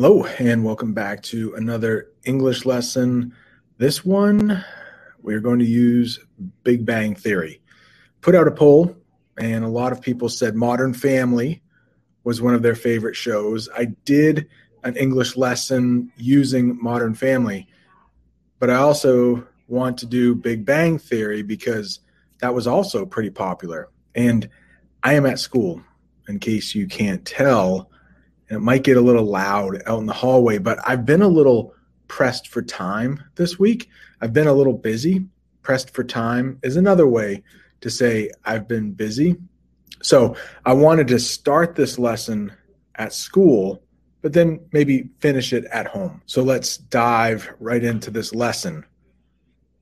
Hello, and welcome back to another English lesson. This one, we're going to use Big Bang Theory. Put out a poll, and a lot of people said Modern Family was one of their favorite shows. I did an English lesson using Modern Family, but I also want to do Big Bang Theory because that was also pretty popular. And I am at school, in case you can't tell and it might get a little loud out in the hallway, but I've been a little pressed for time this week. I've been a little busy. Pressed for time is another way to say I've been busy. So I wanted to start this lesson at school, but then maybe finish it at home. So let's dive right into this lesson.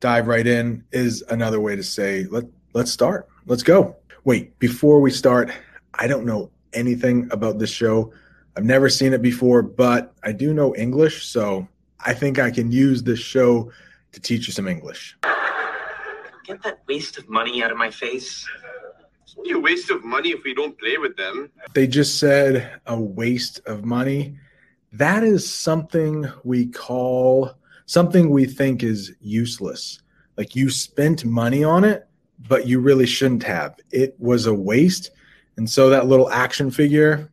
Dive right in is another way to say let let's start. Let's go. Wait, before we start, I don't know anything about this show. I've never seen it before, but I do know English, so I think I can use this show to teach you some English. Get that waste of money out of my face. It's only a waste of money if we don't play with them. They just said a waste of money. That is something we call something we think is useless. Like you spent money on it, but you really shouldn't have. It was a waste. And so that little action figure,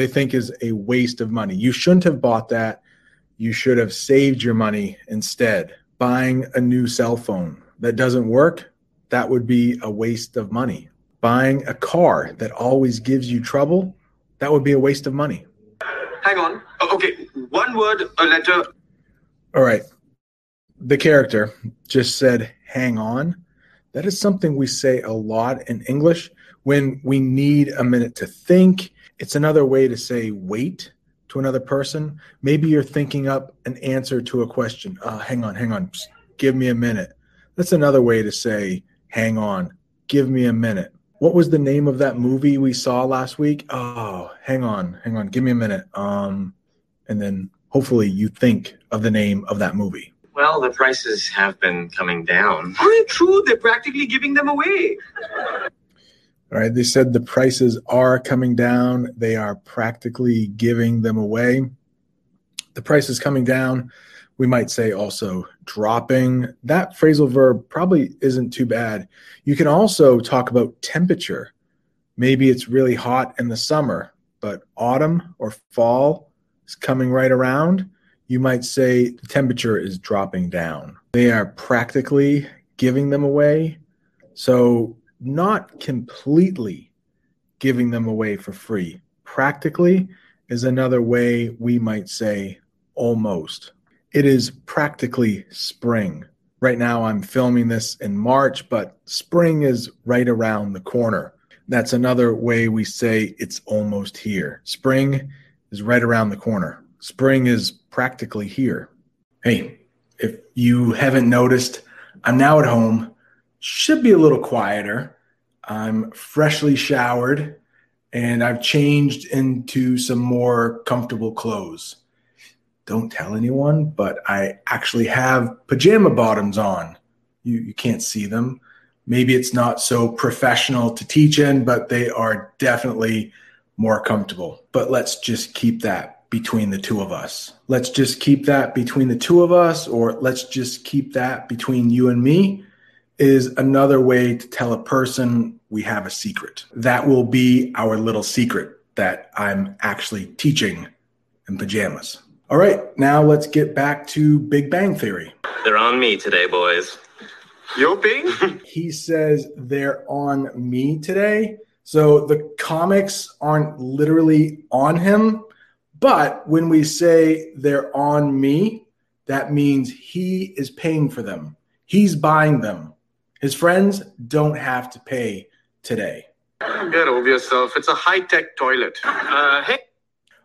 they think is a waste of money. You shouldn't have bought that. You should have saved your money instead. Buying a new cell phone that doesn't work, that would be a waste of money. Buying a car that always gives you trouble, that would be a waste of money. Hang on. Oh, okay, one word, a letter. All right. The character just said, hang on. That is something we say a lot in English when we need a minute to think it's another way to say wait to another person. Maybe you're thinking up an answer to a question. Uh, hang on, hang on. Psst, give me a minute. That's another way to say hang on. Give me a minute. What was the name of that movie we saw last week? Oh, hang on, hang on. Give me a minute. Um, and then hopefully you think of the name of that movie. Well, the prices have been coming down. Very true. They're practically giving them away. Right. They said the prices are coming down. They are practically giving them away. The price is coming down. We might say also dropping. That phrasal verb probably isn't too bad. You can also talk about temperature. Maybe it's really hot in the summer, but autumn or fall is coming right around. You might say the temperature is dropping down. They are practically giving them away. So not completely giving them away for free. Practically is another way we might say almost. It is practically spring. Right now, I'm filming this in March, but spring is right around the corner. That's another way we say it's almost here. Spring is right around the corner. Spring is practically here. Hey, if you haven't noticed, I'm now at home should be a little quieter. I'm freshly showered and I've changed into some more comfortable clothes. Don't tell anyone, but I actually have pajama bottoms on. You, you can't see them. Maybe it's not so professional to teach in, but they are definitely more comfortable. But let's just keep that between the two of us. Let's just keep that between the two of us, or let's just keep that between you and me is another way to tell a person we have a secret. That will be our little secret that I'm actually teaching in pajamas. All right, now let's get back to Big Bang Theory. They're on me today, boys. You're being? He says they're on me today. So the comics aren't literally on him, but when we say they're on me, that means he is paying for them. He's buying them. His friends don't have to pay today. Get over yourself. It's a high tech toilet. Uh, hey.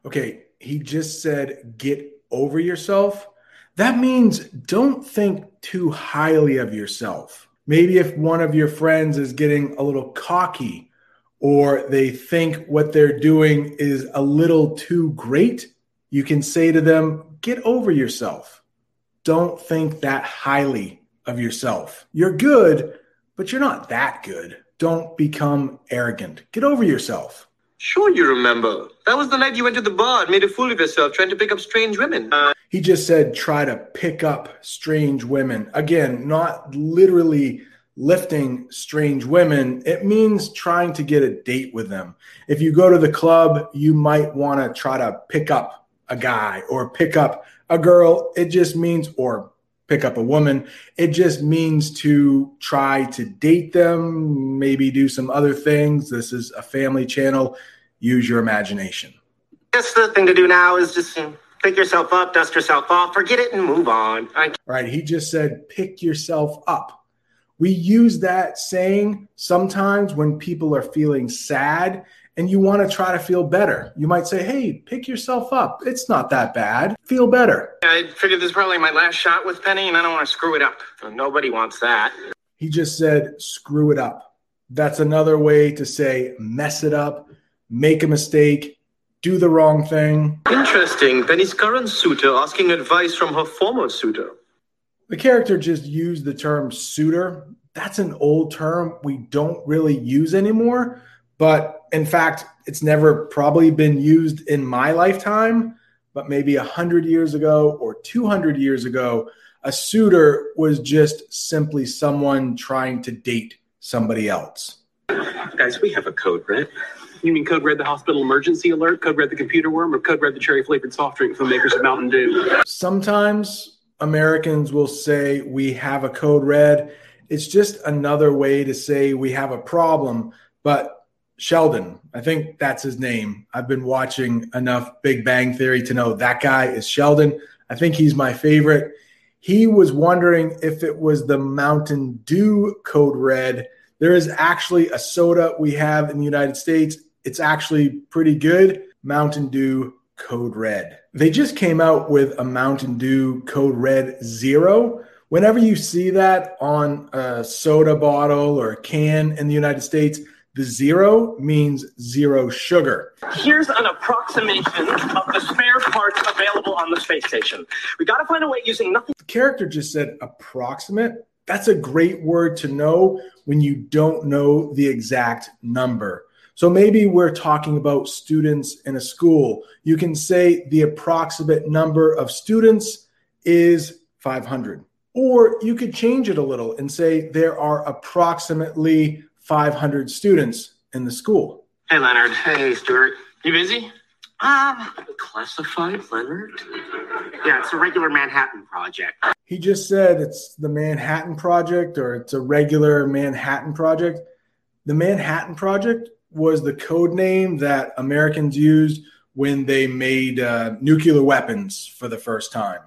Okay, he just said get over yourself, that means don't think too highly of yourself. Maybe if one of your friends is getting a little cocky or they think what they're doing is a little too great, you can say to them, Get over yourself. Don't think that highly of yourself. You're good, but you're not that good. Don't become arrogant. Get over yourself. Sure, you remember. That was the night you went to the bar and made a fool of yourself trying to pick up strange women. Uh, he just said, try to pick up strange women. Again, not literally lifting strange women. It means trying to get a date with them. If you go to the club, you might want to try to pick up a guy or pick up a girl. It just means, or pick up a woman. It just means to try to date them, maybe do some other things. This is a family channel. Use your imagination. Guess the thing to do now is just pick yourself up, dust yourself off, forget it, and move on. I- right. He just said, pick yourself up. We use that saying sometimes when people are feeling sad and you want to try to feel better. You might say, Hey, pick yourself up. It's not that bad. Feel better. I figured this is probably my last shot with Penny, and I don't want to screw it up. Nobody wants that. He just said, Screw it up. That's another way to say, mess it up, make a mistake, do the wrong thing. Interesting. Penny's current suitor asking advice from her former suitor. The character just used the term suitor. That's an old term we don't really use anymore. But in fact, it's never probably been used in my lifetime, but maybe 100 years ago or 200 years ago, a suitor was just simply someone trying to date somebody else. Guys, we have a code red. You mean Code Red the hospital emergency alert, Code Red the computer worm, or Code Red the cherry flavored soft drink from makers of Mountain Dew? Sometimes Americans will say we have a code red. It's just another way to say we have a problem. But Sheldon, I think that's his name. I've been watching enough Big Bang Theory to know that guy is Sheldon. I think he's my favorite. He was wondering if it was the Mountain Dew Code Red. There is actually a soda we have in the United States. It's actually pretty good. Mountain Dew Code Red. They just came out with a Mountain Dew Code Red Zero. Whenever you see that on a soda bottle or a can in the United States, the zero means zero sugar. Here's an approximation of the spare parts available on the space station. We got to find a way using nothing. The character just said approximate. That's a great word to know when you don't know the exact number. So maybe we're talking about students in a school. You can say the approximate number of students is 500. Or you could change it a little and say there are approximately 500 students in the school. Hey, Leonard. Hey, Stuart. You busy? Um, classified, Leonard? Yeah, it's a regular Manhattan project. He just said it's the Manhattan Project or it's a regular Manhattan Project. The Manhattan Project was the code name that Americans used when they made uh, nuclear weapons for the first time.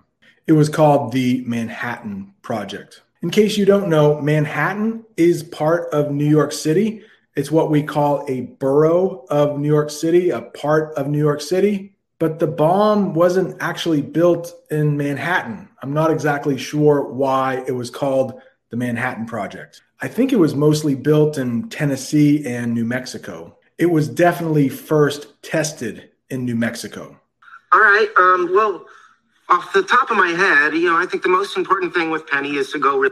It was called the Manhattan Project. In case you don't know, Manhattan is part of New York City. It's what we call a borough of New York City, a part of New York City. But the bomb wasn't actually built in Manhattan. I'm not exactly sure why it was called the Manhattan Project. I think it was mostly built in Tennessee and New Mexico. It was definitely first tested in New Mexico. All right. Um, well, off the top of my head, you know, I think the most important thing with Penny is to go. Re-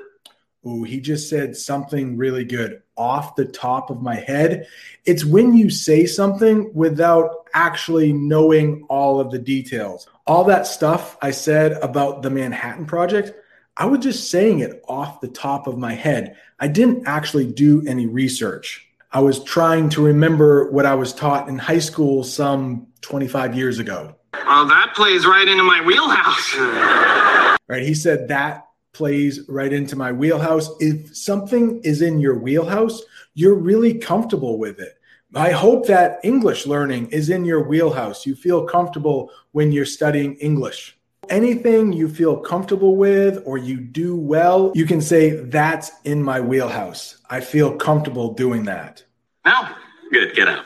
Ooh, he just said something really good off the top of my head. It's when you say something without actually knowing all of the details. All that stuff I said about the Manhattan Project, I was just saying it off the top of my head. I didn't actually do any research. I was trying to remember what I was taught in high school some 25 years ago. Well, that plays right into my wheelhouse. Right. He said that plays right into my wheelhouse. If something is in your wheelhouse, you're really comfortable with it. I hope that English learning is in your wheelhouse. You feel comfortable when you're studying English. Anything you feel comfortable with or you do well, you can say, That's in my wheelhouse. I feel comfortable doing that. Now, good, get out.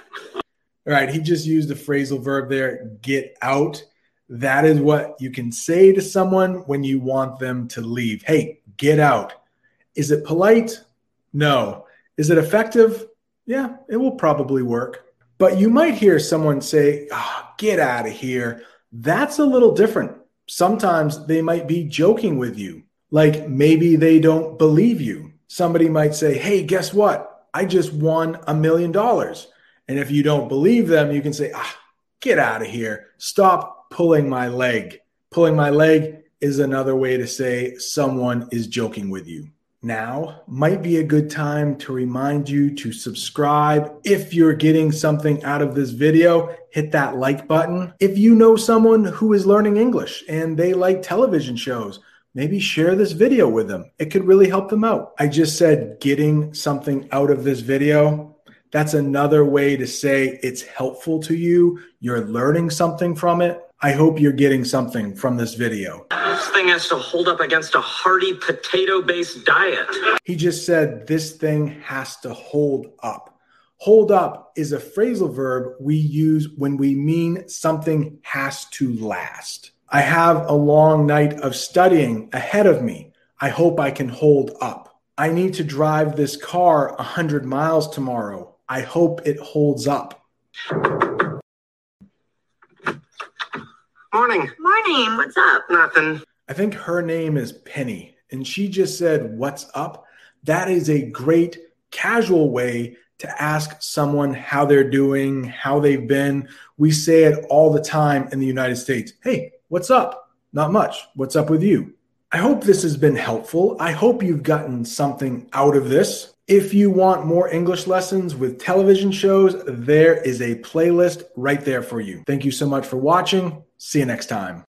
All right, he just used the phrasal verb there, get out. That is what you can say to someone when you want them to leave. Hey, get out. Is it polite? No. Is it effective? Yeah, it will probably work. But you might hear someone say, oh, get out of here. That's a little different. Sometimes they might be joking with you, like maybe they don't believe you. Somebody might say, hey, guess what? I just won a million dollars. And if you don't believe them, you can say, ah, get out of here. Stop pulling my leg. Pulling my leg is another way to say someone is joking with you. Now might be a good time to remind you to subscribe. If you're getting something out of this video, hit that like button. If you know someone who is learning English and they like television shows, maybe share this video with them. It could really help them out. I just said getting something out of this video. That's another way to say it's helpful to you. You're learning something from it. I hope you're getting something from this video. This thing has to hold up against a hearty potato based diet. He just said this thing has to hold up. Hold up is a phrasal verb we use when we mean something has to last. I have a long night of studying ahead of me. I hope I can hold up. I need to drive this car 100 miles tomorrow. I hope it holds up. Morning. Morning. What's up? Nothing. I think her name is Penny, and she just said, What's up? That is a great casual way to ask someone how they're doing, how they've been. We say it all the time in the United States Hey, what's up? Not much. What's up with you? I hope this has been helpful. I hope you've gotten something out of this. If you want more English lessons with television shows, there is a playlist right there for you. Thank you so much for watching. See you next time.